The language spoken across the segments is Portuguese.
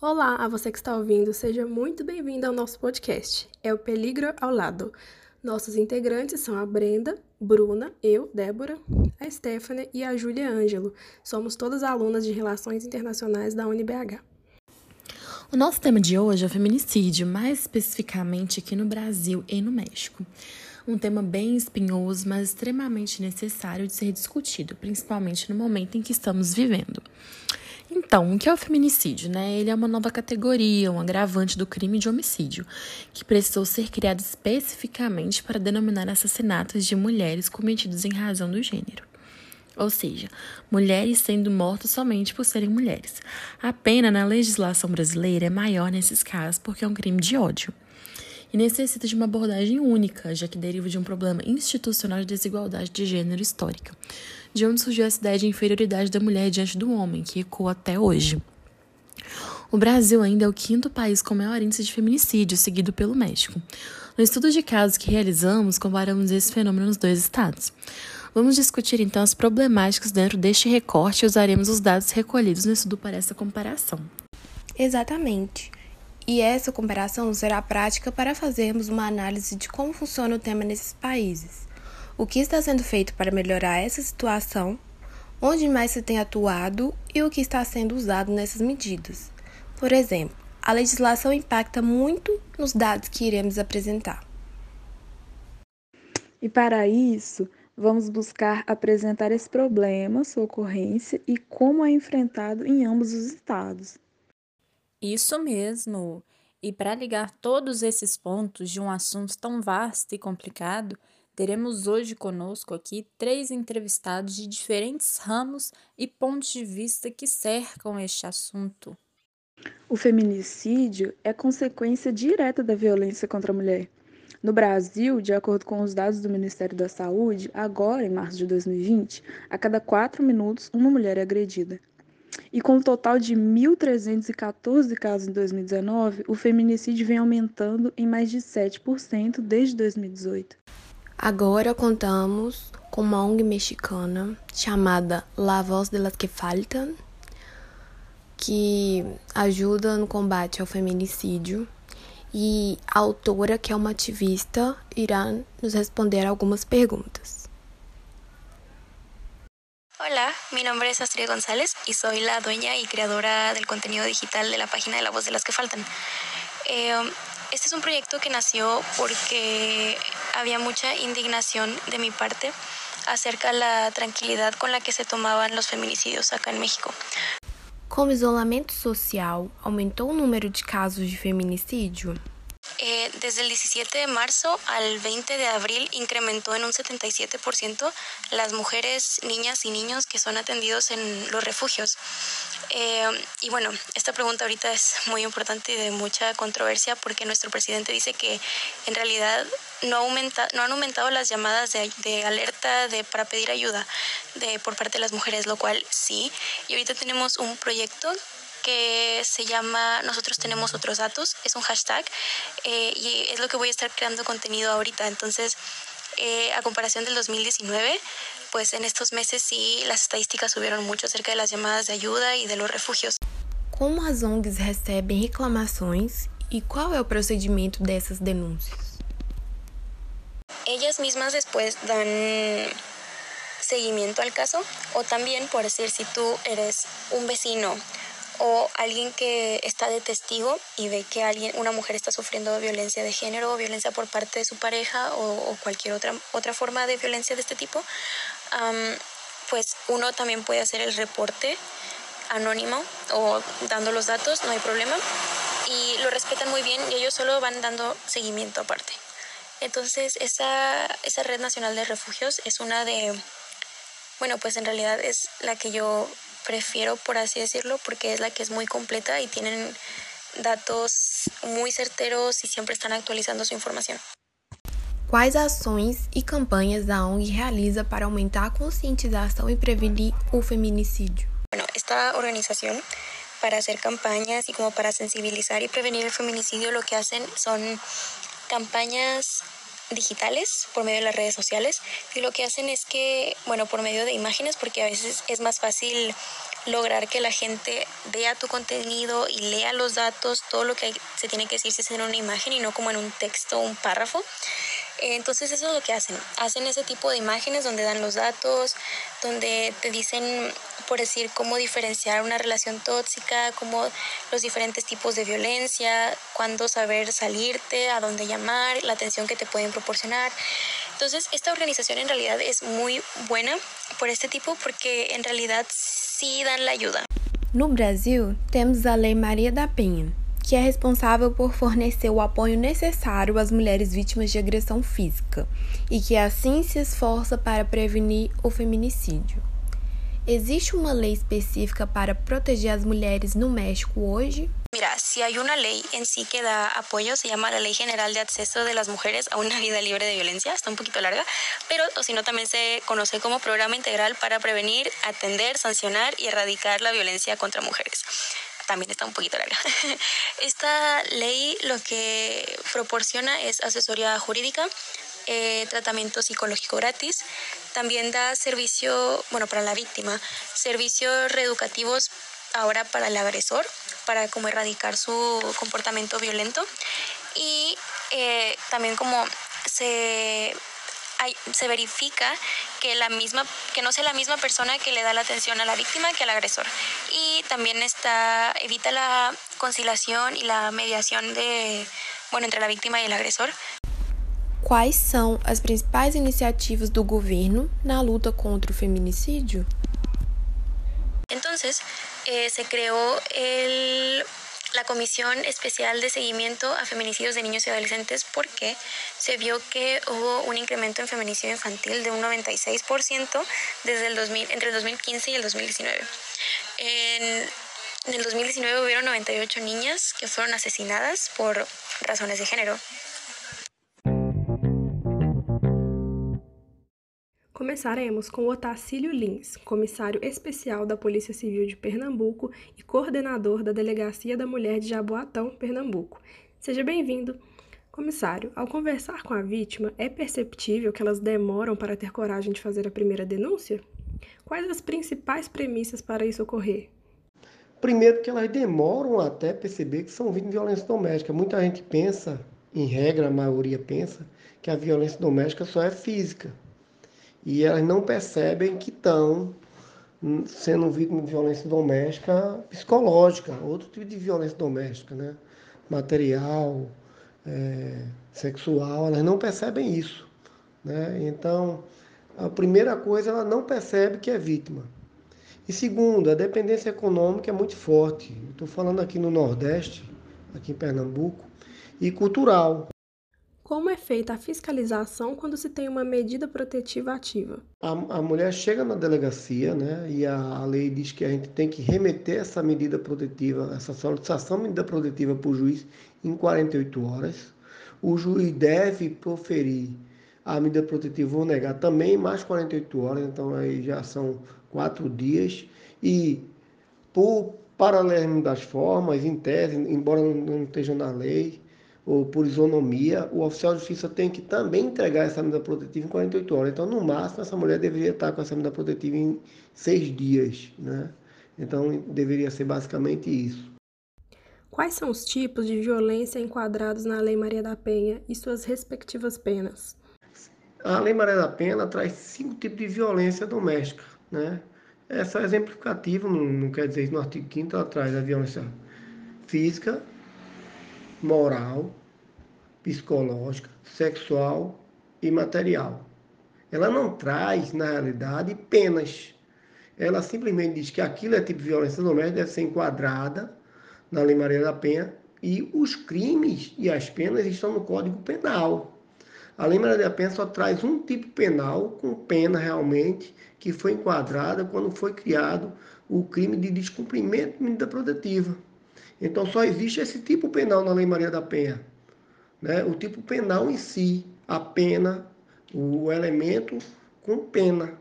Olá a você que está ouvindo, seja muito bem-vindo ao nosso podcast. É o Peligro ao Lado. Nossos integrantes são a Brenda, Bruna, eu, Débora, a Stephanie e a Júlia Ângelo. Somos todas alunas de Relações Internacionais da UniBH. O nosso tema de hoje é o feminicídio, mais especificamente aqui no Brasil e no México. Um tema bem espinhoso, mas extremamente necessário de ser discutido, principalmente no momento em que estamos vivendo. Então, o que é o feminicídio? Né? Ele é uma nova categoria, um agravante do crime de homicídio, que precisou ser criado especificamente para denominar assassinatos de mulheres cometidos em razão do gênero. Ou seja, mulheres sendo mortas somente por serem mulheres. A pena na legislação brasileira é maior nesses casos porque é um crime de ódio e necessita de uma abordagem única, já que deriva de um problema institucional de desigualdade de gênero histórica, de onde surgiu essa ideia de inferioridade da mulher diante do homem, que ecoa até hoje. O Brasil ainda é o quinto país com maior índice de feminicídio, seguido pelo México. No estudo de casos que realizamos, comparamos esse fenômeno nos dois estados. Vamos discutir então as problemáticas dentro deste recorte e usaremos os dados recolhidos no estudo para essa comparação. Exatamente. E essa comparação será prática para fazermos uma análise de como funciona o tema nesses países, o que está sendo feito para melhorar essa situação, onde mais se tem atuado e o que está sendo usado nessas medidas. Por exemplo, a legislação impacta muito nos dados que iremos apresentar. E para isso, vamos buscar apresentar esse problema, sua ocorrência e como é enfrentado em ambos os estados. Isso mesmo. E para ligar todos esses pontos de um assunto tão vasto e complicado, teremos hoje conosco aqui três entrevistados de diferentes ramos e pontos de vista que cercam este assunto. O feminicídio é consequência direta da violência contra a mulher. No Brasil, de acordo com os dados do Ministério da Saúde, agora em março de 2020, a cada quatro minutos uma mulher é agredida. E com um total de 1.314 casos em 2019, o feminicídio vem aumentando em mais de 7% desde 2018. Agora contamos com uma ONG mexicana chamada La Voz de las que Faltan, que ajuda no combate ao feminicídio. E a autora, que é uma ativista, irá nos responder algumas perguntas. Hola, mi nombre es Astrid González y soy la dueña y creadora del contenido digital de la página de La Voz de las que Faltan. Eh, este es un proyecto que nació porque había mucha indignación de mi parte acerca de la tranquilidad con la que se tomaban los feminicidios acá en México. Como isolamento social aumentou o número de casos de feminicídio? Eh, desde el 17 de marzo al 20 de abril incrementó en un 77% las mujeres, niñas y niños que son atendidos en los refugios. Eh, y bueno, esta pregunta ahorita es muy importante y de mucha controversia porque nuestro presidente dice que en realidad no, aumenta, no han aumentado las llamadas de, de alerta de, para pedir ayuda de, por parte de las mujeres, lo cual sí. Y ahorita tenemos un proyecto que se llama Nosotros tenemos otros datos, es un hashtag eh, y es lo que voy a estar creando contenido ahorita. Entonces, eh, a comparación del 2019, pues en estos meses sí las estadísticas subieron mucho acerca de las llamadas de ayuda y de los refugios. Como as ONGs recebem reclamações e qual é o procedimento dessas denúncias? Ellas mismas después dan seguimiento al caso o también por decir si tú eres un vecino o alguien que está de testigo y ve que alguien, una mujer está sufriendo violencia de género o violencia por parte de su pareja o, o cualquier otra, otra forma de violencia de este tipo, um, pues uno también puede hacer el reporte anónimo o dando los datos, no hay problema. Y lo respetan muy bien y ellos solo van dando seguimiento aparte. Entonces, esa, esa red nacional de refugios es una de, bueno, pues en realidad es la que yo prefiero, por así decirlo, porque es la que es muy completa y tienen dados muy certeros y siempre están actualizando su información. Quais ações e campanhas a ONG realiza para aumentar a conscientização e prevenir o feminicídio? Bueno, esta organización para hacer campañas y como para sensibilizar y prevenir el feminicidio lo que hacen son campañas digitales por medio de las redes sociales y lo que hacen es que, bueno, por medio de imágenes, porque a veces es más fácil lograr que la gente vea tu contenido y lea los datos, todo lo que se tiene que decir si es en una imagen y no como en un texto un párrafo. Entonces eso es lo que hacen. Hacen ese tipo de imágenes donde dan los datos, donde te dicen, por decir, cómo diferenciar una relación tóxica, cómo los diferentes tipos de violencia, cuándo saber salirte, a dónde llamar, la atención que te pueden proporcionar. Entonces esta organización en realidad es muy buena por este tipo porque en realidad sí dan la ayuda. No Brasil, temos a Lei Maria da Penha, que é responsável por fornecer o apoio necessário às mulheres vítimas de agressão física e que assim se esforça para prevenir o feminicídio. ¿Existe una ley específica para proteger a las mujeres no México hoy? Mira, si hay una ley en sí que da apoyo, se llama la Ley General de Acceso de las Mujeres a una Vida Libre de Violencia, está un poquito larga, pero o si no también se conoce como Programa Integral para Prevenir, Atender, Sancionar y Erradicar la Violencia contra Mujeres también está un poquito larga. Esta ley lo que proporciona es asesoría jurídica, eh, tratamiento psicológico gratis, también da servicio, bueno, para la víctima, servicios reeducativos ahora para el agresor, para como erradicar su comportamiento violento. Y eh, también como se, se verifica que, la misma, que no sea la misma persona que le da la atención a la víctima que al agresor. Y también está, evita la conciliación y la mediación de, bueno, entre la víctima y el agresor. Quais são as principais iniciativas do governo na luta contra o feminicídio? Entonces, eh, se creó el, la Comisión Especial de Seguimiento a Feminicidios de Niños y Adolescentes porque se vio que hubo un incremento en feminicidio infantil de un 96% desde el 2000, entre el 2015 y el 2019. En, en el 2019 hubieron 98 niñas que fueron asesinadas por razones de género. Começaremos com Otacílio Lins, comissário especial da Polícia Civil de Pernambuco e coordenador da Delegacia da Mulher de Jaboatão, Pernambuco. Seja bem-vindo. Comissário, ao conversar com a vítima, é perceptível que elas demoram para ter coragem de fazer a primeira denúncia? Quais as principais premissas para isso ocorrer? Primeiro, que elas demoram até perceber que são vítimas de violência doméstica. Muita gente pensa, em regra, a maioria pensa, que a violência doméstica só é física e elas não percebem que estão sendo vítimas de violência doméstica psicológica, outro tipo de violência doméstica, né? material, é, sexual, elas não percebem isso. Né? Então, a primeira coisa, ela não percebe que é vítima. E segundo, a dependência econômica é muito forte. Estou falando aqui no Nordeste, aqui em Pernambuco, e cultural. Como é feita a fiscalização quando se tem uma medida protetiva ativa? A, a mulher chega na delegacia, né, e a, a, lei diz que a gente tem que remeter essa medida protetiva, essa solicitação de medida protetiva para o juiz em 48 horas. O juiz deve proferir a medida protetiva ou negar também mais 48 horas, então aí já são quatro dias. E por paralelismo das formas, em tese, embora não esteja na lei, ou por isonomia, o oficial de justiça tem que também entregar essa medida protetiva em 48 horas. Então, no máximo, essa mulher deveria estar com essa medida protetiva em seis dias. Né? Então, deveria ser basicamente isso. Quais são os tipos de violência enquadrados na Lei Maria da Penha e suas respectivas penas? A Lei Maria da Penha traz cinco tipos de violência doméstica. Né? É só exemplificativo, não, não quer dizer isso no artigo 5 ela traz a violência física, moral, psicológica, sexual e material. Ela não traz, na realidade, penas. Ela simplesmente diz que aquilo é tipo de violência doméstica, deve ser enquadrada na Lei Maria da Penha e os crimes e as penas estão no Código Penal. A Lei Maria da Penha só traz um tipo penal com pena realmente que foi enquadrada quando foi criado o crime de descumprimento de medida protetiva. Então só existe esse tipo penal na Lei Maria da Penha. Né? O tipo penal em si, a pena, o elemento com pena.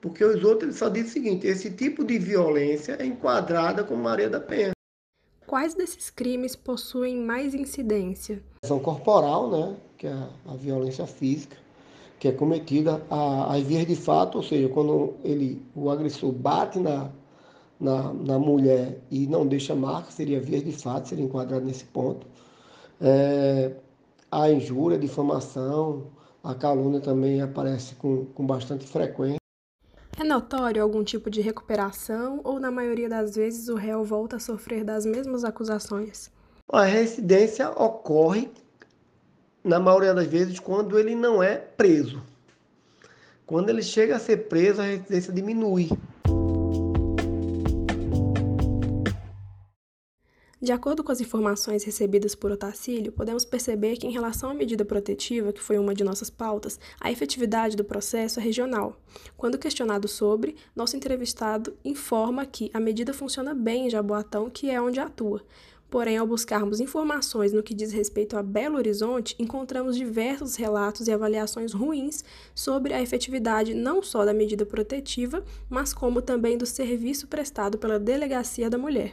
Porque os outros só dizem o seguinte: esse tipo de violência é enquadrada como Maria da Penha. Quais desses crimes possuem mais incidência? Ação corporal, né, que é a violência física, que é cometida às vias de fato, ou seja, quando ele, o agressor bate na, na, na mulher e não deixa marca, seria vias de fato, seria enquadrado nesse ponto. É, a injúria, a difamação, a calúnia também aparece com, com bastante frequência. É notório algum tipo de recuperação ou, na maioria das vezes, o réu volta a sofrer das mesmas acusações? A residência ocorre na maioria das vezes, quando ele não é preso. Quando ele chega a ser preso, a residência diminui. De acordo com as informações recebidas por Otacílio, podemos perceber que, em relação à medida protetiva, que foi uma de nossas pautas, a efetividade do processo é regional. Quando questionado sobre, nosso entrevistado informa que a medida funciona bem em Jaboatão, que é onde atua. Porém, ao buscarmos informações no que diz respeito a Belo Horizonte, encontramos diversos relatos e avaliações ruins sobre a efetividade não só da medida protetiva, mas como também do serviço prestado pela Delegacia da Mulher.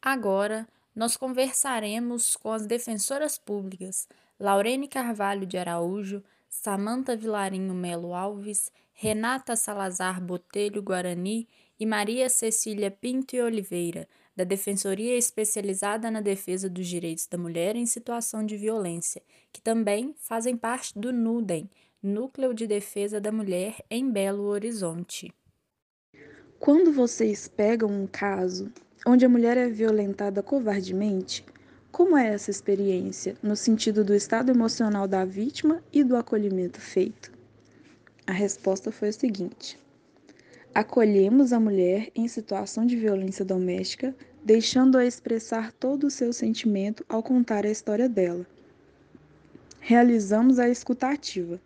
Agora, nós conversaremos com as defensoras públicas Laurene Carvalho de Araújo, Samanta Vilarinho Melo Alves, Renata Salazar Botelho Guarani e Maria Cecília Pinto e Oliveira, da Defensoria Especializada na Defesa dos Direitos da Mulher em Situação de Violência, que também fazem parte do NUDEM, Núcleo de Defesa da Mulher em Belo Horizonte. Quando vocês pegam um caso onde a mulher é violentada covardemente, como é essa experiência no sentido do estado emocional da vítima e do acolhimento feito? A resposta foi a seguinte: Acolhemos a mulher em situação de violência doméstica, deixando-a expressar todo o seu sentimento ao contar a história dela. Realizamos a escutativa.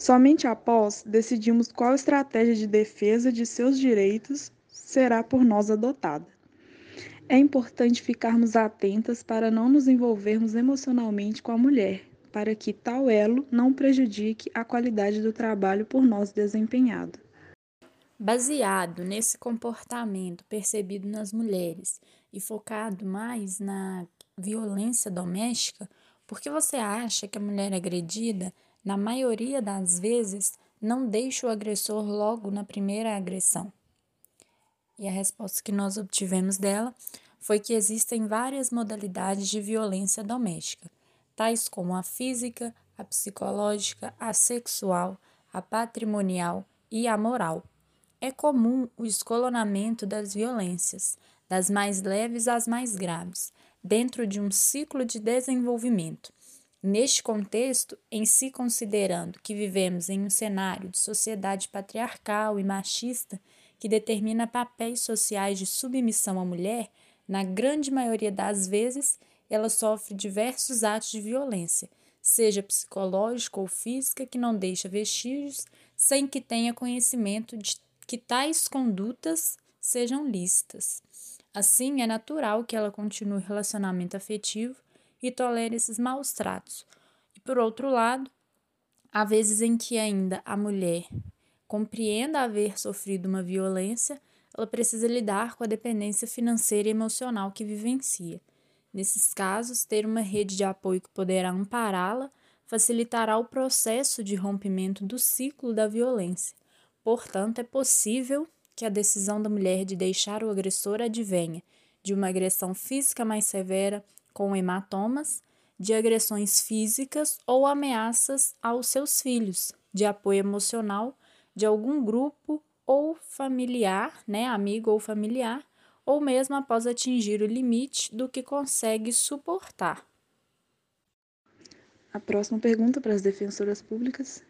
Somente após decidimos qual estratégia de defesa de seus direitos será por nós adotada. É importante ficarmos atentas para não nos envolvermos emocionalmente com a mulher, para que tal elo não prejudique a qualidade do trabalho por nós desempenhado. Baseado nesse comportamento percebido nas mulheres e focado mais na violência doméstica, por que você acha que a mulher agredida, na maioria das vezes, não deixa o agressor logo na primeira agressão? E a resposta que nós obtivemos dela foi que existem várias modalidades de violência doméstica, tais como a física, a psicológica, a sexual, a patrimonial e a moral é comum o escalonamento das violências, das mais leves às mais graves, dentro de um ciclo de desenvolvimento. Neste contexto, em si considerando que vivemos em um cenário de sociedade patriarcal e machista que determina papéis sociais de submissão à mulher, na grande maioria das vezes ela sofre diversos atos de violência, seja psicológica ou física, que não deixa vestígios sem que tenha conhecimento de que tais condutas sejam lícitas. Assim, é natural que ela continue o relacionamento afetivo e tolere esses maus tratos. E por outro lado, há vezes em que ainda a mulher compreenda haver sofrido uma violência, ela precisa lidar com a dependência financeira e emocional que vivencia. Nesses casos, ter uma rede de apoio que poderá ampará-la facilitará o processo de rompimento do ciclo da violência Portanto, é possível que a decisão da mulher de deixar o agressor advenha de uma agressão física mais severa, com hematomas, de agressões físicas ou ameaças aos seus filhos, de apoio emocional de algum grupo ou familiar, né, amigo ou familiar, ou mesmo após atingir o limite do que consegue suportar. A próxima pergunta para as defensoras públicas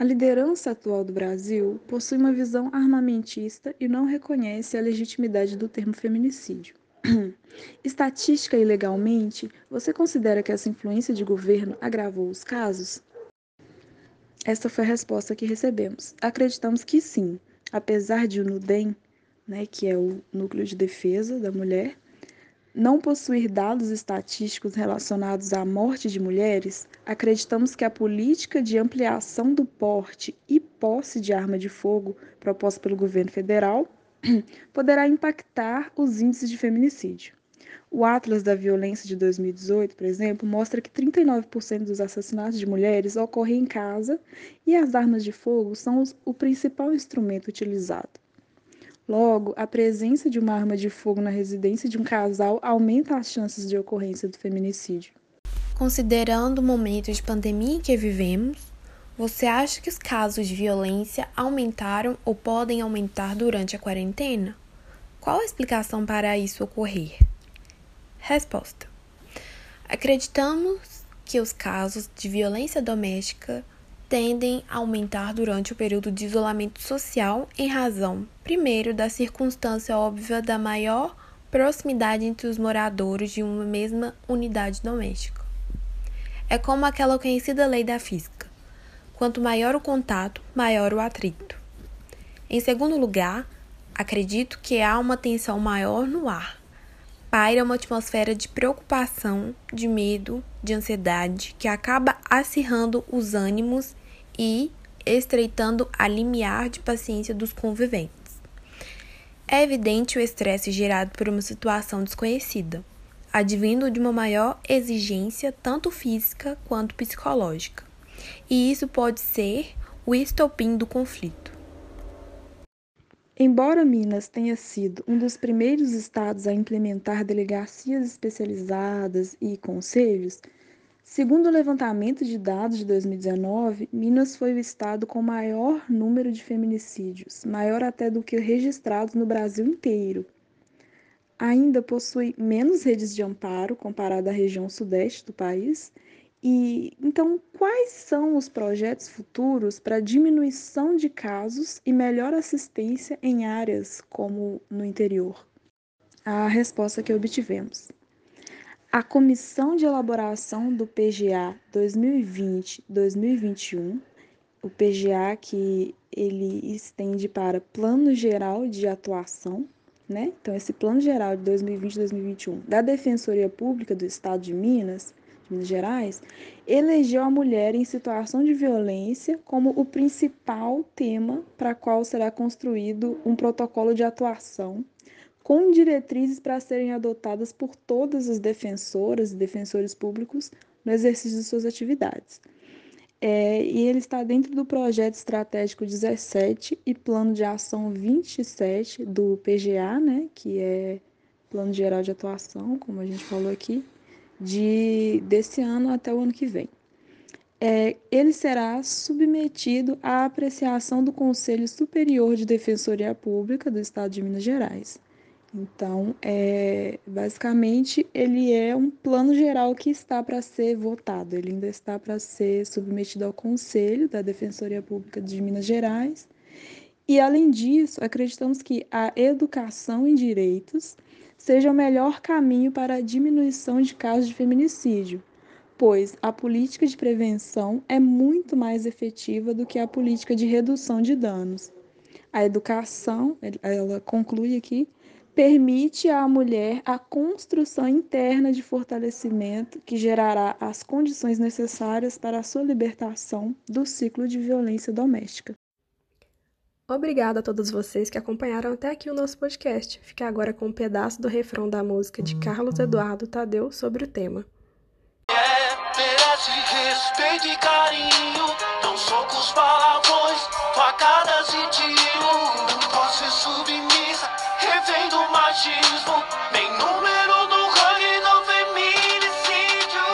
a liderança atual do Brasil possui uma visão armamentista e não reconhece a legitimidade do termo feminicídio. Estatística e legalmente, você considera que essa influência de governo agravou os casos? Esta foi a resposta que recebemos. Acreditamos que sim, apesar de o NUDEM, né, que é o Núcleo de Defesa da Mulher, não possuir dados estatísticos relacionados à morte de mulheres, acreditamos que a política de ampliação do porte e posse de arma de fogo proposta pelo governo federal poderá impactar os índices de feminicídio. O Atlas da Violência de 2018, por exemplo, mostra que 39% dos assassinatos de mulheres ocorrem em casa e as armas de fogo são o principal instrumento utilizado. Logo, a presença de uma arma de fogo na residência de um casal aumenta as chances de ocorrência do feminicídio. Considerando o momento de pandemia em que vivemos, você acha que os casos de violência aumentaram ou podem aumentar durante a quarentena? Qual a explicação para isso ocorrer? Resposta: Acreditamos que os casos de violência doméstica tendem a aumentar durante o período de isolamento social em razão, primeiro, da circunstância óbvia da maior proximidade entre os moradores de uma mesma unidade doméstica. É como aquela conhecida lei da física: quanto maior o contato, maior o atrito. Em segundo lugar, acredito que há uma tensão maior no ar. Paira uma atmosfera de preocupação, de medo, de ansiedade que acaba acirrando os ânimos e estreitando a limiar de paciência dos conviventes. É evidente o estresse gerado por uma situação desconhecida, advindo de uma maior exigência tanto física quanto psicológica. E isso pode ser o estopim do conflito. Embora Minas tenha sido um dos primeiros estados a implementar delegacias especializadas e conselhos, Segundo o levantamento de dados de 2019, Minas foi o estado com maior número de feminicídios, maior até do que registrados no Brasil inteiro. Ainda possui menos redes de amparo comparado à região sudeste do país. E então, quais são os projetos futuros para diminuição de casos e melhor assistência em áreas como no interior? A resposta que obtivemos. A comissão de elaboração do PGA 2020-2021, o PGA que ele estende para Plano Geral de Atuação, né? Então esse Plano Geral de 2020-2021 da Defensoria Pública do Estado de Minas, Minas Gerais, elegeu a mulher em situação de violência como o principal tema para qual será construído um protocolo de atuação com diretrizes para serem adotadas por todas as defensoras e defensores públicos no exercício de suas atividades. É, e ele está dentro do projeto estratégico 17 e plano de ação 27 do PGA, né, que é Plano Geral de Atuação, como a gente falou aqui, de desse ano até o ano que vem. É, ele será submetido à apreciação do Conselho Superior de Defensoria Pública do Estado de Minas Gerais. Então, é, basicamente, ele é um plano geral que está para ser votado, ele ainda está para ser submetido ao Conselho da Defensoria Pública de Minas Gerais. E, além disso, acreditamos que a educação em direitos seja o melhor caminho para a diminuição de casos de feminicídio, pois a política de prevenção é muito mais efetiva do que a política de redução de danos. A educação, ela conclui aqui, permite à mulher a construção interna de fortalecimento que gerará as condições necessárias para a sua libertação do ciclo de violência doméstica. Obrigada a todos vocês que acompanharam até aqui o nosso podcast. Fique agora com um pedaço do refrão da música de Carlos Eduardo Tadeu sobre o tema. É, merece respeito e carinho, não socos, facadas e tiros.